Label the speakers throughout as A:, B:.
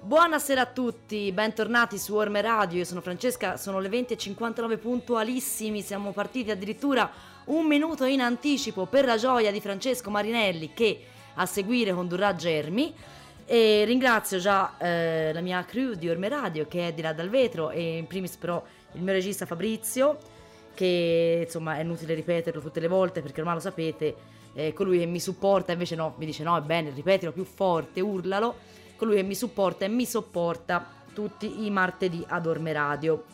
A: Buonasera a tutti, bentornati su Orme Radio, io sono Francesca, sono le 20.59 puntualissimi, siamo partiti addirittura un minuto in anticipo per la gioia di Francesco Marinelli che a seguire condurrà Germi. E ringrazio già eh, la mia crew di Orme Radio che è di là dal vetro e in primis però il mio regista Fabrizio che insomma è inutile ripeterlo tutte le volte perché ormai lo sapete, è colui che mi supporta invece no, mi dice no è bene, ripetilo più forte, urlalo colui che mi supporta e mi sopporta tutti i martedì ad Orme Radio.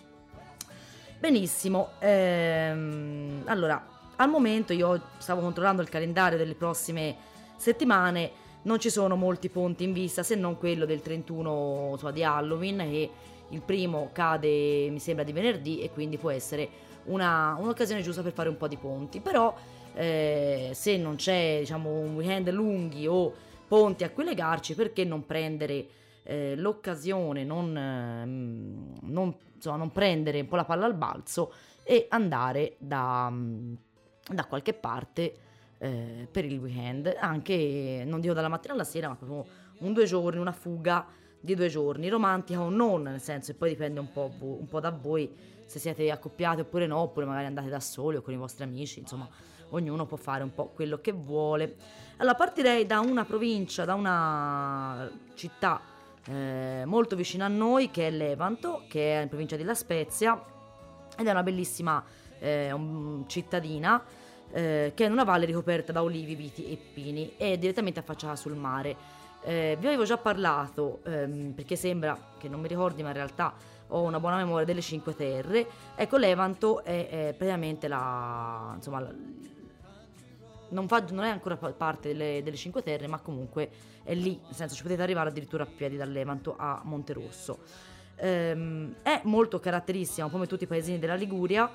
A: Benissimo, ehm, allora al momento io stavo controllando il calendario delle prossime settimane, non ci sono molti ponti in vista se non quello del 31 insomma, di Halloween che il primo cade mi sembra di venerdì e quindi può essere una, un'occasione giusta per fare un po' di ponti, però eh, se non c'è diciamo un weekend lunghi o ponti a cui legarci, perché non prendere eh, l'occasione, non, ehm, non, insomma, non prendere un po' la palla al balzo e andare da, mm, da qualche parte eh, per il weekend, anche non dico dalla mattina alla sera, ma proprio un due giorni, una fuga di due giorni, romantica o non, nel senso, e poi dipende un po', un po' da voi se siete accoppiati oppure no, oppure magari andate da soli o con i vostri amici, insomma, ognuno può fare un po' quello che vuole. Allora, partirei da una provincia, da una città eh, molto vicina a noi, che è Levanto, che è in provincia di La Spezia, ed è una bellissima eh, un- cittadina eh, che è in una valle ricoperta da olivi, viti e pini e direttamente affacciata sul mare. Eh, vi avevo già parlato, ehm, perché sembra che non mi ricordi, ma in realtà ho una buona memoria delle Cinque Terre. Ecco, Levanto è, è praticamente la, insomma, la- non, fa- non è ancora pa- parte delle, delle Cinque Terre, ma comunque è lì, nel senso ci potete arrivare addirittura a piedi dal Levanto a Monterosso. Ehm, è molto caratteristica, come tutti i paesini della Liguria,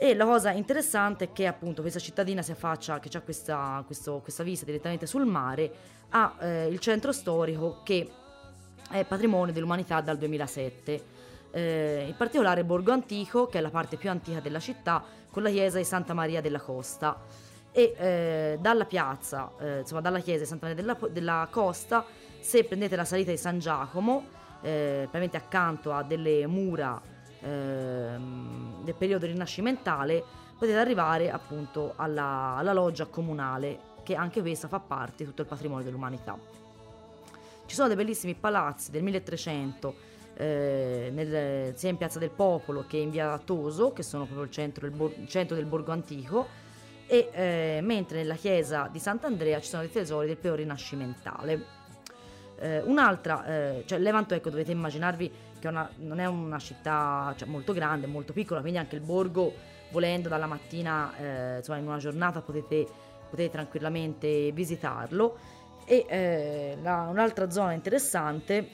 A: e la cosa interessante è che appunto questa cittadina si affaccia, che ha questa, questa vista direttamente sul mare, ha eh, il centro storico che è patrimonio dell'umanità dal 2007. Eh, in particolare Borgo Antico, che è la parte più antica della città, con la chiesa di Santa Maria della Costa. E eh, dalla piazza, eh, insomma dalla chiesa di Santa Maria della, della Costa, se prendete la salita di San Giacomo, eh, praticamente accanto a delle mura ehm, del periodo rinascimentale, potete arrivare appunto alla, alla loggia comunale, che anche questa fa parte di tutto il patrimonio dell'umanità. Ci sono dei bellissimi palazzi del 1300 eh, nel- sia in Piazza del Popolo che in Via Toso, che sono proprio il centro il centro del borgo antico, e eh, mentre nella chiesa di Sant'Andrea ci sono dei tesori del periodo rinascimentale. Eh, un'altra, eh, cioè Levanto, ecco, dovete immaginarvi che è una- non è una città cioè, molto grande, molto piccola, quindi anche il borgo, volendo dalla mattina, eh, insomma, in una giornata potete, potete tranquillamente visitarlo. E eh, la- un'altra zona interessante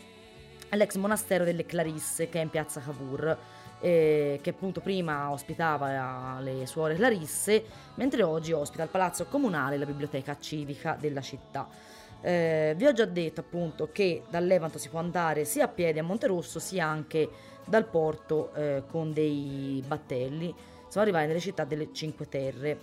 A: è l'ex monastero delle Clarisse, che è in piazza Cavour. eh, che appunto prima ospitava le suore Clarisse, mentre oggi ospita il palazzo comunale e la biblioteca civica della città. Eh, vi ho già detto appunto che dal Levanto si può andare sia a piedi a Monterosso sia anche dal porto eh, con dei battelli, insomma arrivare nelle città delle Cinque Terre.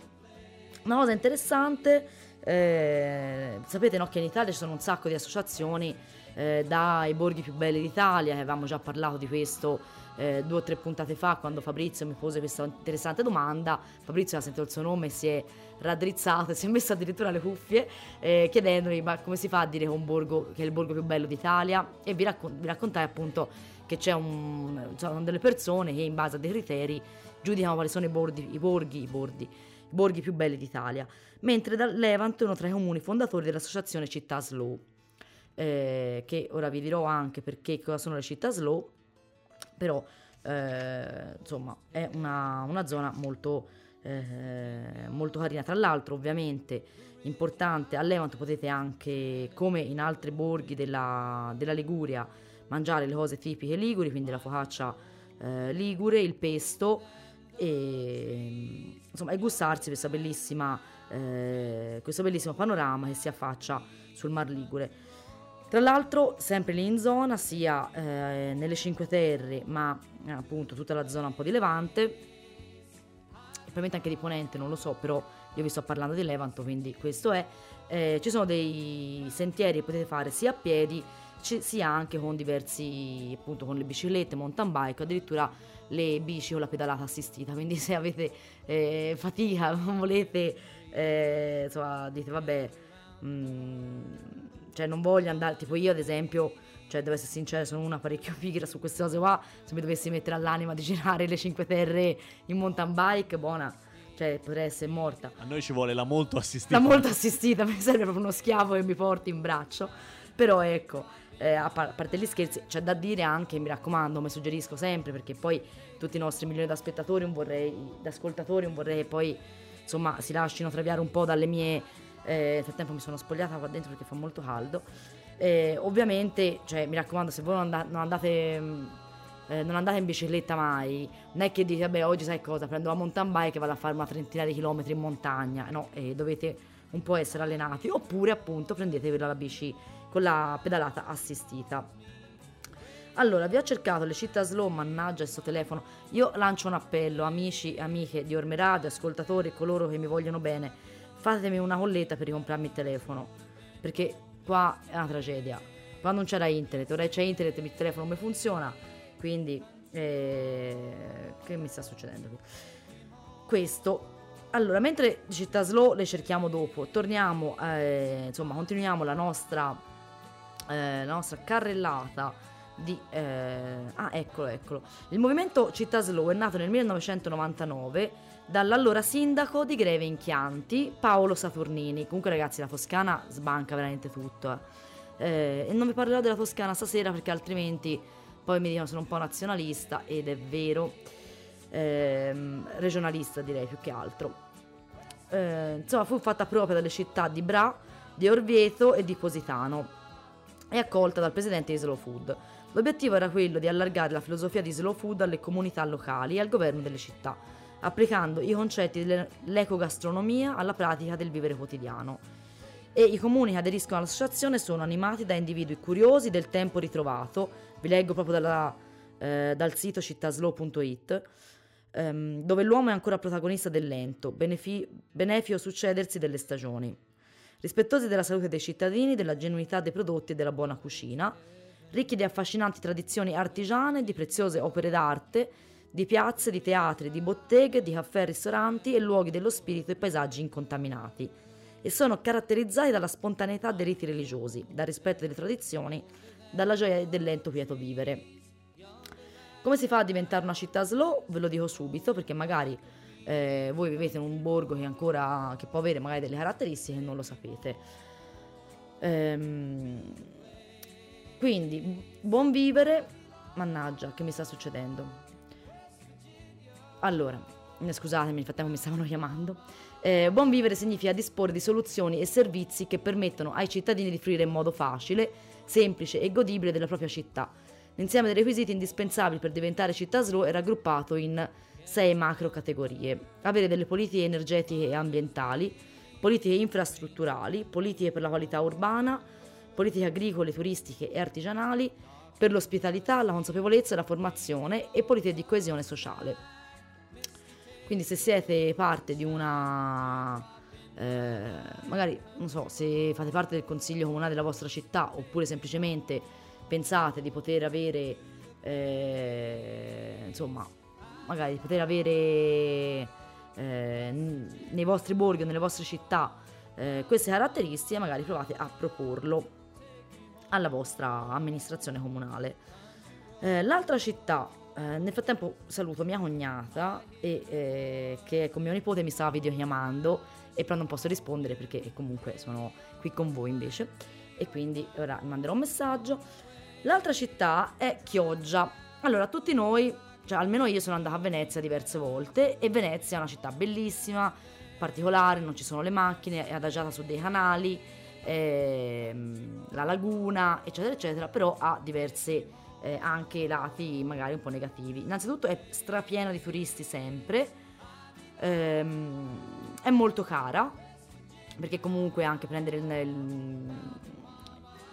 A: Una cosa interessante, eh, sapete no, che in Italia ci sono un sacco di associazioni eh, dai borghi più belli d'Italia, che avevamo già parlato di questo eh, due o tre puntate fa quando Fabrizio mi pose questa interessante domanda. Fabrizio ha sentito il suo nome e si è raddrizzato e si è messo addirittura le cuffie eh, chiedendomi ma come si fa a dire che, borgo, che è il borgo più bello d'Italia e vi, raccon- vi raccontai appunto che c'è un, sono delle persone che in base a dei criteri giudicano quali sono i, bordi, i borghi, i bordi, i borghi più belli d'Italia, mentre da Levanto è uno tra i comuni fondatori dell'associazione Città Slow, eh, che ora vi dirò anche perché cosa sono le città slow, però eh, insomma è una, una zona molto, eh, molto carina. Tra l'altro ovviamente importante a Levanto potete anche come in altri borghi della, della Liguria mangiare le cose tipiche liguri, quindi la focaccia eh, ligure, il pesto e, insomma, e gustarsi questa bellissima, eh, questo bellissimo panorama che si affaccia sul Mar Ligure. Tra l'altro, sempre lì in zona, sia eh, nelle Cinque Terre, ma eh, appunto tutta la zona un po' di Levante, e probabilmente anche di Ponente, non lo so, però io vi sto parlando di Levanto, quindi questo è. Eh, ci sono dei sentieri che potete fare sia a piedi sia anche con diversi, appunto con le biciclette, mountain bike, addirittura le bici con la pedalata assistita, quindi se avete eh, fatica, volete, eh, insomma, dite vabbè, mh, mm, cioè non voglio andare, tipo io ad esempio, cioè devo essere sincera, sono una parecchio pigra su queste cose qua, se mi dovessi mettere all'anima di girare le Cinque Terre in mountain bike, buona cioè potrei essere morta.
B: A noi ci vuole la molto assistita.
A: La molto assistita, mi serve proprio uno schiavo che mi porti in braccio. Però ecco, eh, a, par- a, parte gli scherzi, c'è da dire anche, mi raccomando, mi suggerisco sempre, perché poi tutti i nostri milioni di spettatori, un vorrei, di ascoltatori, un vorrei poi insomma si lasciano traviare un po' dalle mie... Eh, nel frattempo mi sono spogliata qua dentro perché fa molto caldo. Eh, ovviamente, cioè, mi raccomando, se voi non, and- non andate... Eh, non andate in bicicletta mai, non è che dite, vabbè, oggi sai cosa, prendo la mountain bike e vado a fare una trentina di chilometri in montagna, no, e dovete un po' essere allenati, oppure appunto prendetevi la bici con la pedalata assistita. Allora, vi ho cercato le città slow, mannaggia questo telefono. Io lancio un appello, amici e amiche di Orme Radio, ascoltatori e coloro che mi vogliono bene. Fatemi una colletta per ricomprarmi il telefono, perché qua è una tragedia. Quando non c'era internet, ora c'è internet il telefono non funziona, quindi eh, che mi sta succedendo qui? Questo allora, mentre città slow le cerchiamo dopo, torniamo, eh, insomma, continuiamo la nostra, eh, la nostra carrellata di... Eh, ah, eccolo, eccolo. Il movimento Città Slow è nato nel 1999 dall'allora sindaco di Greve in Chianti, Paolo Saturnini. Comunque ragazzi, la Toscana sbanca veramente tutto. Eh. eh e non vi parlerò della Toscana stasera perché altrimenti poi mi dicono sono un po' nazionalista ed è vero ehm, regionalista direi più che altro. Eh, insomma fu fatta propria dalle città di Bra, di Orvieto e di Positano e accolta dal presidente di Slow Food. L'obiettivo era quello di allargare la filosofia di Slow Food alle comunità locali e al governo delle città, applicando i concetti dell'ecogastronomia alla pratica del vivere quotidiano. E i comuni che aderiscono all'associazione sono animati da individui curiosi del tempo ritrovato, vi leggo proprio dalla, eh, dal sito cittaslow.it, um, dove l'uomo è ancora protagonista del lento, benefi- benefico succedersi delle stagioni. Rispettosi della salute dei cittadini, della genuinità dei prodotti e della buona cucina, ricchi di affascinanti tradizioni artigiane, di preziose opere d'arte, di piazze, di teatri, di botteghe, di caffè e ristoranti e luoghi dello spirito e paesaggi incontaminati, e sono caratterizzati dalla spontaneità dei riti religiosi, dal rispetto delle tradizioni, dalla gioia del lento quieto vivere. Come si fa a diventare una città slow? Ve lo dico subito perché magari eh, voi vivete in un borgo che ancora che può avere magari delle caratteristiche e non lo sapete. Ehm, quindi, buon vivere, mannaggia, che mi sta succedendo? Allora, eh, scusatemi, nel frattempo mi stavano chiamando. Eh, buon vivere significa disporre di soluzioni e servizi che permettono ai cittadini di fruire in modo facile, semplice e godibile della propria città L'insieme dei requisiti indispensabili per diventare città slow è raggruppato in sei macro categorie. Avere delle politiche energetiche e ambientali, politiche infrastrutturali, politiche per la qualità urbana, politiche agricole, turistiche e artigianali, per l'ospitalità, la consapevolezza e la formazione e politiche di coesione sociale. Quindi se siete parte di una... Eh, magari, non so, se fate parte del consiglio comunale della vostra città oppure semplicemente pensate di poter avere, eh, insomma, magari di poter avere eh, nei vostri borghi o nelle vostre città eh, queste caratteristiche, magari provate a proporlo alla vostra amministrazione comunale. Eh, l'altra città, eh, nel frattempo saluto mia cognata e, eh, che con mio nipote mi stava videochiamando e però non posso rispondere perché comunque sono qui con voi invece e quindi ora manderò un messaggio. L'altra città è Chioggia. Allora, tutti noi cioè almeno io sono andata a Venezia diverse volte e Venezia è una città bellissima, particolare, non ci sono le macchine, è adagiata su dei canali, ehm, la laguna, eccetera, eccetera, però ha diverse eh, anche lati magari un po' negativi. Innanzitutto è strapiena di turisti sempre, ehm, è molto cara, perché comunque anche prendere il, il,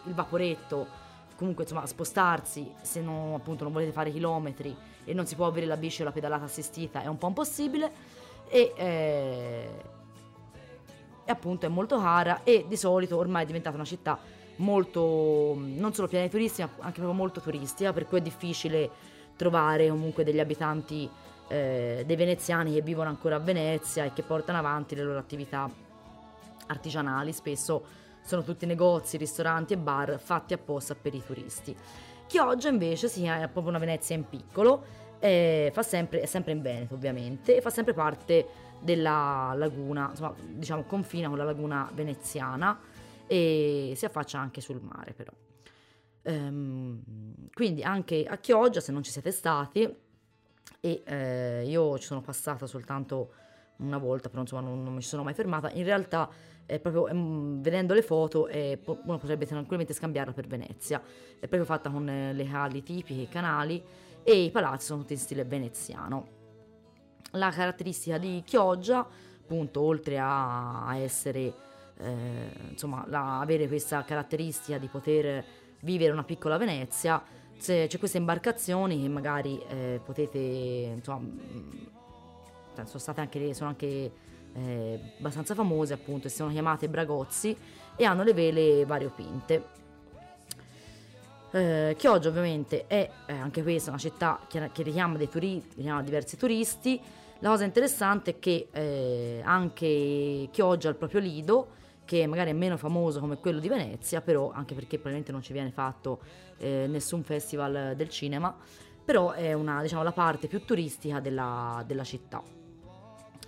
A: il vaporetto comunque insomma spostarsi se non, appunto, non volete fare chilometri e non si può avere la bici o la pedalata assistita è un po' impossibile e, eh, e appunto è molto cara e di solito ormai è diventata una città molto non solo piena di turisti ma anche proprio molto turistica per cui è difficile trovare comunque degli abitanti eh, dei veneziani che vivono ancora a Venezia e che portano avanti le loro attività artigianali spesso sono tutti negozi, ristoranti e bar fatti apposta per i turisti. Chioggia invece sì, è proprio una Venezia in piccolo, eh, sempre, è sempre in Veneto ovviamente, e fa sempre parte della laguna, insomma diciamo confina con la laguna veneziana e si affaccia anche sul mare però. Ehm, quindi anche a Chioggia se non ci siete stati e eh, io ci sono passata soltanto una volta però insomma non, non mi sono mai fermata. In realtà è proprio um, vedendo le foto eh, uno potrebbe tranquillamente scambiarla per Venezia. È proprio fatta con eh, le cali tipiche, i canali e i palazzi sono tutti in stile veneziano la caratteristica di Chioggia appunto oltre a, essere eh, insomma la, avere questa caratteristica di poter vivere una piccola Venezia c'è, c'è queste imbarcazioni che magari eh, potete insomma sono state anche sono anche eh, abbastanza famose appunto e sono chiamate Bragozzi e hanno le vele variopinte. Eh, Chioggia ovviamente è eh, anche questa una città che, che richiama, turisti, richiama diversi turisti. La cosa interessante è che eh, anche Chioggia ha il proprio lido, che magari è meno famoso come quello di Venezia, però anche perché probabilmente non ci viene fatto eh, nessun festival del cinema, però è una, diciamo, la parte più turistica della, della città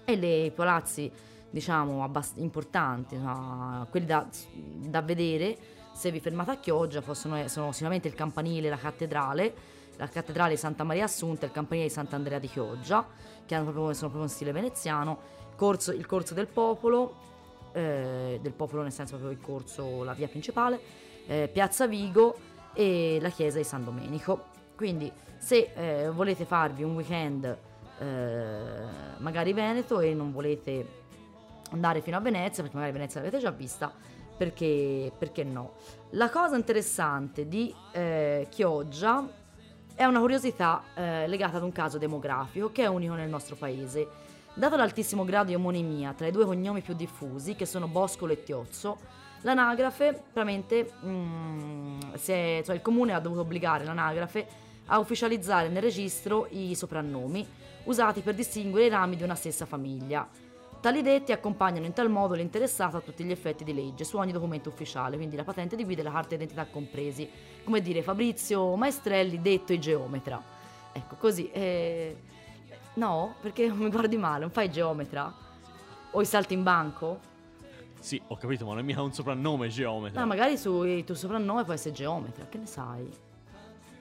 A: e le, i palazzi diciamo abbast- importanti, no? quelli da, da, vedere se vi fermate a Chioggia possono, sono sicuramente il campanile, la cattedrale, la cattedrale di Santa Maria Assunta e il campanile di Sant'Andrea di Chioggia, che proprio, sono proprio in stile veneziano, corso, il corso del popolo, eh, del popolo nel senso proprio il corso, la via principale, eh, Piazza Vigo e la chiesa di San Domenico. Quindi se eh, volete farvi un weekend eh, magari Veneto e non volete andare fino a Venezia, perché magari Venezia l'avete già vista, perché, perché no? La cosa interessante di eh, Chioggia è una curiosità eh, legata ad un caso demografico che è unico nel nostro paese. Dato l'altissimo grado di omonimia tra i due cognomi più diffusi, che sono Boscolo e Tiozzo, l'anagrafe, veramente, mm, è, cioè il comune ha dovuto obbligare l'anagrafe a ufficializzare nel registro i soprannomi, usati per distinguere i rami di una stessa famiglia. Tali detti accompagnano in tal modo l'interessato a tutti gli effetti di legge su ogni documento ufficiale, quindi la patente di guida e la carta d'identità compresi, come dire Fabrizio Maestrelli detto il geometra. Ecco, così. Eh... No, perché mi guardi male, non fai geometra? O i salti in banco?
B: Sì, ho capito, ma non è mica un soprannome geometra.
A: No, magari sul tuo soprannome può essere geometra, che ne sai?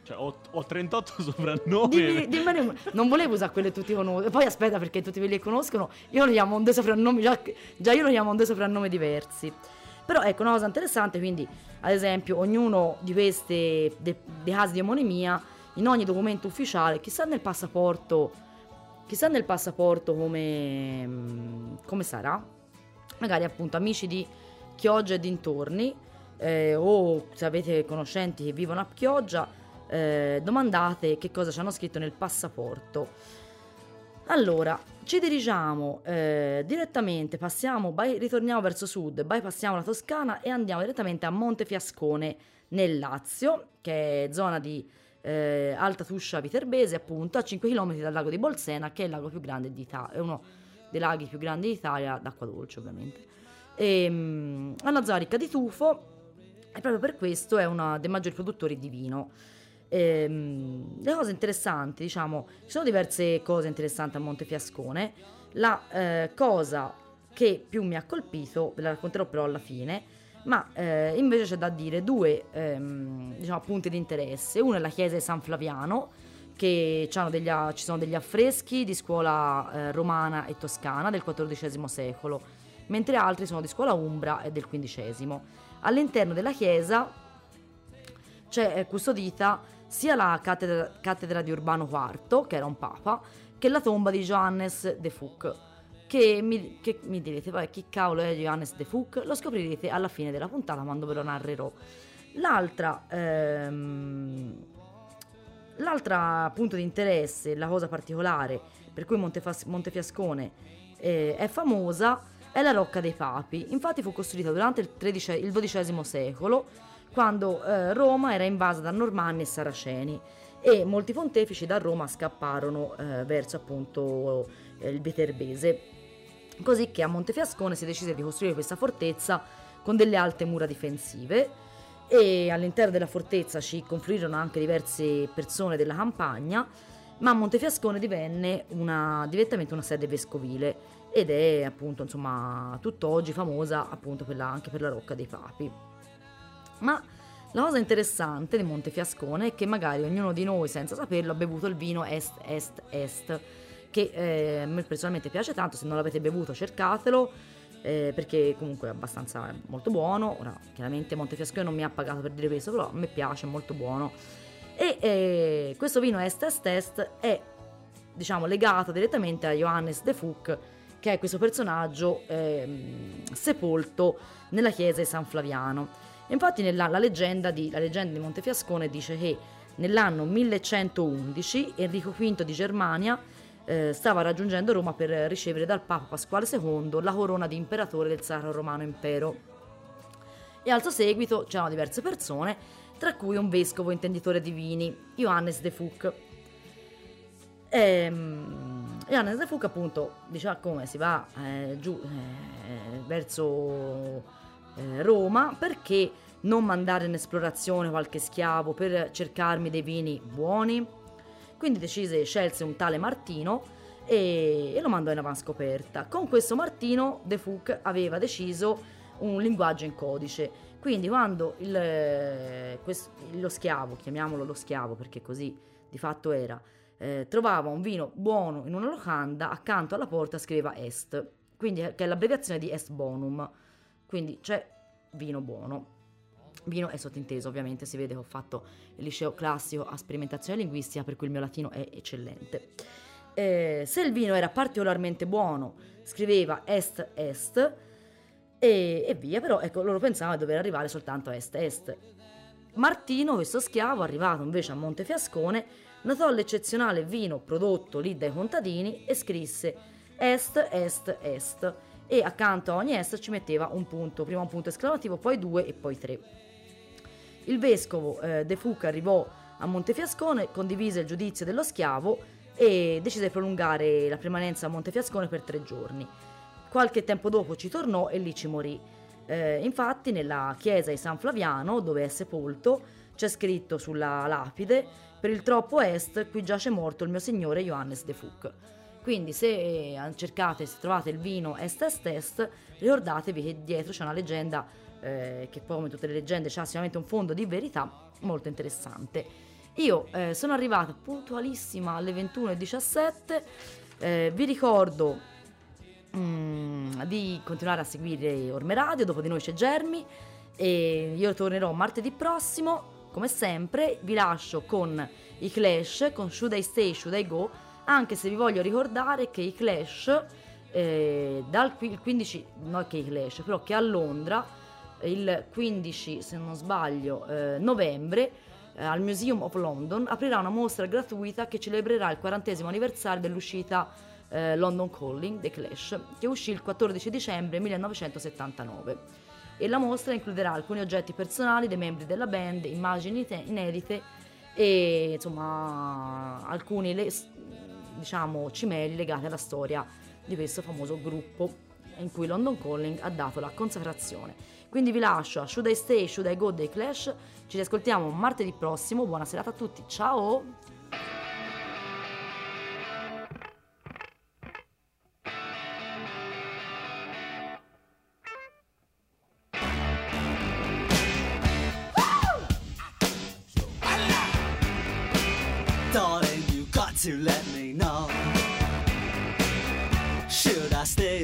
B: Cioè, ho, ho 38 soprannomi.
A: Dimmi, dimmi, non volevo usare quelli che tutti conoscono. Poi aspetta, perché tutti quelli che conoscono, io lo chiamo un due soprannomi, già, già io lo chiamo un due soprannomi diversi. Però ecco, una cosa interessante, quindi, ad esempio, ognuno di questi casi di omonimia, in ogni documento ufficiale, chissà nel passaporto, chissà nel passaporto come, come sarà. Magari appunto amici di Chioggia e dintorni, eh, o se avete conoscenti che vivono a Chioggia, eh, domandate che cosa ci hanno scritto nel passaporto. Allora, ci dirigiamo eh, direttamente, passiamo, by, ritorniamo verso sud, bypassiamo la Toscana e andiamo direttamente a Montefiascone nel Lazio, che è zona di eh, Alta Tuscia Viterbese, appunto, a 5 km dal lago di Bolsena, che è il lago più grande d'Italia, è uno dei laghi più grandi d'Italia, d'acqua dolce ovviamente. E, um, è una zona ricca di tufo e proprio per questo è uno dei maggiori produttori di vino. Ehm, le cose interessanti, diciamo, ci sono diverse cose interessanti a Montefiascone. La eh, cosa che più mi ha colpito, ve la racconterò però alla fine, ma eh, invece c'è da dire due ehm, diciamo, punti di interesse. Uno è la chiesa di San Flaviano, che degli ci sono degli affreschi di scuola eh, romana e toscana del XIV secolo, mentre altri sono di scuola umbra e del XV. All'interno della chiesa c'è eh, custodita sia la cattedra, cattedra di Urbano IV, che era un papa, che la tomba di Johannes de Fuc. Che mi, che mi direte, poi chi cavolo è Johannes de Fuc? Lo scoprirete alla fine della puntata quando ve lo narrerò. L'altra, ehm, l'altra punto di interesse, la cosa particolare per cui Montefas- Montefiascone eh, è famosa è la Rocca dei Papi. Infatti fu costruita durante il XII secolo, quando eh, Roma era invasa da Normanni e Saraceni e molti pontefici da Roma scapparono eh, verso appunto eh, il Viterbese. Così che a Montefiascone si decise di costruire questa fortezza con delle alte mura difensive e all'interno della fortezza ci confluirono anche diverse persone della campagna, ma Montefiascone divenne una, direttamente una sede vescovile ed è appunto insomma tutt'oggi famosa appunto per la, anche per la Rocca dei Papi. Ma la cosa interessante di Montefiascone è che magari ognuno di noi senza saperlo ha bevuto il vino Est Est Est che eh, a me personalmente piace tanto, se non l'avete bevuto cercatelo eh, perché comunque è abbastanza molto buono. Ora, chiaramente Montefiascone non mi ha pagato per dire questo, però a me piace, è molto buono. E eh, questo vino Est Est Est è diciamo legato direttamente a Johannes de Fuc, che è questo personaggio ehm, sepolto nella chiesa di San Flaviano. Infatti nella, la, leggenda di, la leggenda di Montefiascone dice che nell'anno 1111 Enrico V di Germania eh, stava raggiungendo Roma per ricevere dal Papa Pasquale II la corona di imperatore del Sacro Romano Impero. E al suo seguito c'erano diverse persone, tra cui un vescovo intenditore di vini, Johannes de Fuc. Ehm, Johannes de Fuc appunto diceva come si va eh, giù eh, verso eh, Roma perché non mandare in esplorazione qualche schiavo per cercarmi dei vini buoni quindi decise, scelse un tale Martino e, e lo mandò in avanscoperta. Con questo Martino De Fouque aveva deciso un linguaggio in codice. Quindi quando il, questo, lo schiavo, chiamiamolo lo schiavo perché così di fatto era, eh, trovava un vino buono in una locanda, accanto alla porta scriveva Est, quindi che è l'abbreviazione di Est Bonum. Quindi c'è vino buono. Vino è sottinteso, ovviamente si vede che ho fatto il liceo classico a sperimentazione linguistica, per cui il mio latino è eccellente. Eh, se il vino era particolarmente buono, scriveva est est e, e via, però ecco, loro pensavano di dover arrivare soltanto a est est. Martino, questo schiavo, arrivato invece a Montefiascone, notò l'eccezionale vino prodotto lì dai contadini e scrisse est est est e accanto a ogni est ci metteva un punto, prima un punto esclamativo, poi due e poi tre. Il vescovo eh, De Fuca arrivò a Montefiascone, condivise il giudizio dello schiavo e decise di prolungare la permanenza a Montefiascone per tre giorni. Qualche tempo dopo ci tornò e lì ci morì. Eh, infatti nella chiesa di San Flaviano, dove è sepolto, c'è scritto sulla lapide per il troppo est qui giace morto il mio signore Johannes de Fuc. Quindi se eh, cercate, se trovate il vino est est est, ricordatevi che dietro c'è una leggenda eh, che poi come tutte le leggende c'ha sicuramente un fondo di verità molto interessante. Io eh, sono arrivata puntualissima alle 21.17, eh, vi ricordo mm, di continuare a seguire Orme Radio, dopo di noi c'è Germi e io tornerò martedì prossimo, come sempre vi lascio con i Clash, con Should I Stay, Should I Go, anche se vi voglio ricordare che i Clash eh, dal 15, non che i Clash, però che a Londra il 15, se non sbaglio, eh, novembre eh, al Museum of London aprirà una mostra gratuita che celebrerà il 40 anniversario dell'uscita eh, London Calling, The Clash, che uscì il 14 dicembre 1979. E la mostra includerà alcuni oggetti personali dei membri della band, immagini te- inedite e insomma alcuni le- diciamo cimeli legati alla storia di questo famoso gruppo in cui London Calling ha dato la consacrazione. Quindi vi lascio a Should I Stay, Should I Go dei Clash. Ci riascoltiamo martedì prossimo. Buona serata a tutti. Ciao!
C: To let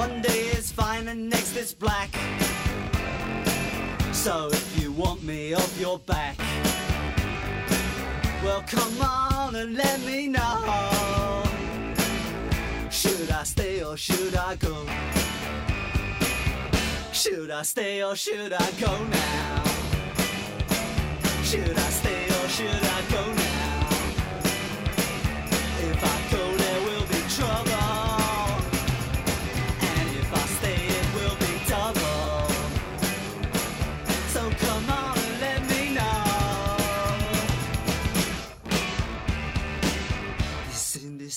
C: One day is fine and next it's black. So if you want me off your back, well come on and let me know. Should I stay or should I go? Should I stay or should I go now? Should I stay or should I go now?